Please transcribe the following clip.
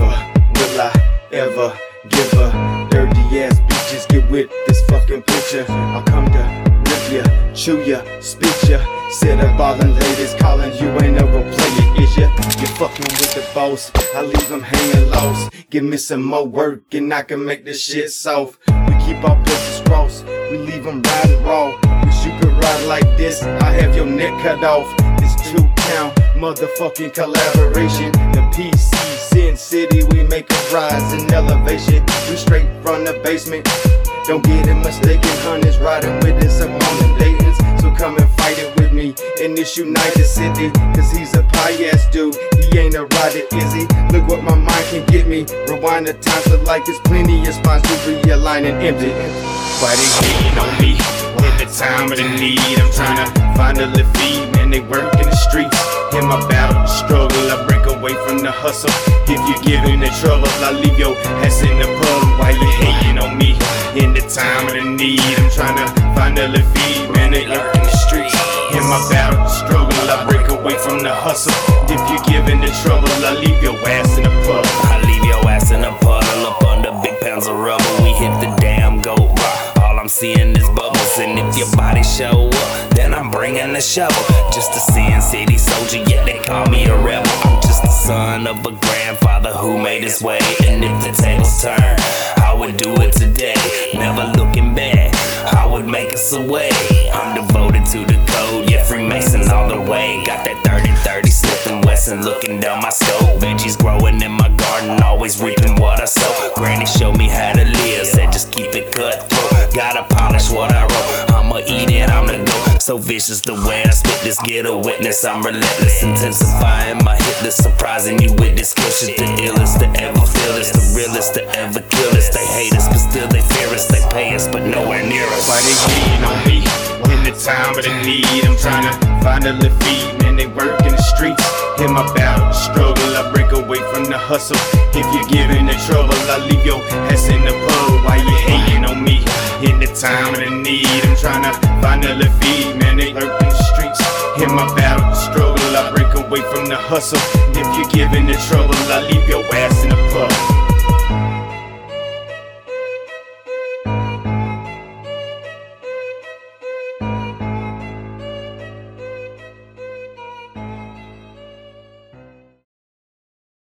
never will I ever give a dirty ass just get with this fucking picture. I'll come to rip ya, chew ya, spit ya. Sit up ballin' ladies calling you ain't never play it, is ya? You fucking with the boss, I leave them hanging lost. Give me some more work and I can make this shit soft. We keep our pussies crossed, we leave them riding raw. Wish you could ride like this, I have your neck cut off. It's two count, motherfucking collaboration. The PCC. City, we make a rise in elevation. We straight from the basement. Don't get it mistaken, honey's riding with us among them Dayton's. So come and fight it with me in this United City. Cause he's a pie ass dude, he ain't a rider, is he? Look what my mind can get me. Rewind the time so like it's plenty of spots to realign and empty. Why they hating on me? At the time of the need, I'm trying to find a feed, man. They work in the streets. In my battle, struggle, I break away from the hustle. If you're giving the trouble, I leave your ass in the puddle. Why you hating on me? In the time of the need, I'm trying to find a feed, man. They work in the streets. In my battle, struggle, I break away from the hustle. If you're giving the trouble, I leave your ass in the puddle. I leave your ass in a puddle up under big pounds of rubble. We hit the damn goat rock. All I'm seeing is bubbles, and if your body show I'm bringing the shovel. Just a Sin City soldier, yet they call me a rebel. I'm just the son of a grandfather who made his way, and if the tables turn, I would do it today. Never looking back, I would make us a way. I'm devoted to the code, yeah, Freemason all the way. Got that 30 30 Smith and Wesson looking down my scope. Veggies growing in my garden, always reaping what I sow. Granny showed me how to live, said just keep it cutthroat. Gotta polish what I wrote, So vicious the way I spit this, get a witness. I'm relentless, intensifying my hit list, surprising you with this shit. The illest to ever feel this, the realest to ever kill us. They hate us, but still they fear us. They pay us, but nowhere near us. Why they hating on me? In the time of the need, I'm trying to find a little feed, man. They work in the streets. In my battle, struggle, I break away from the hustle. If you're giving the trouble, I leave your ass in the pub. Why you hating on me? In the time of the need, I'm trying to find a little feed, away from the hustle. If you're giving the trouble, I'll leave your ass in the pub.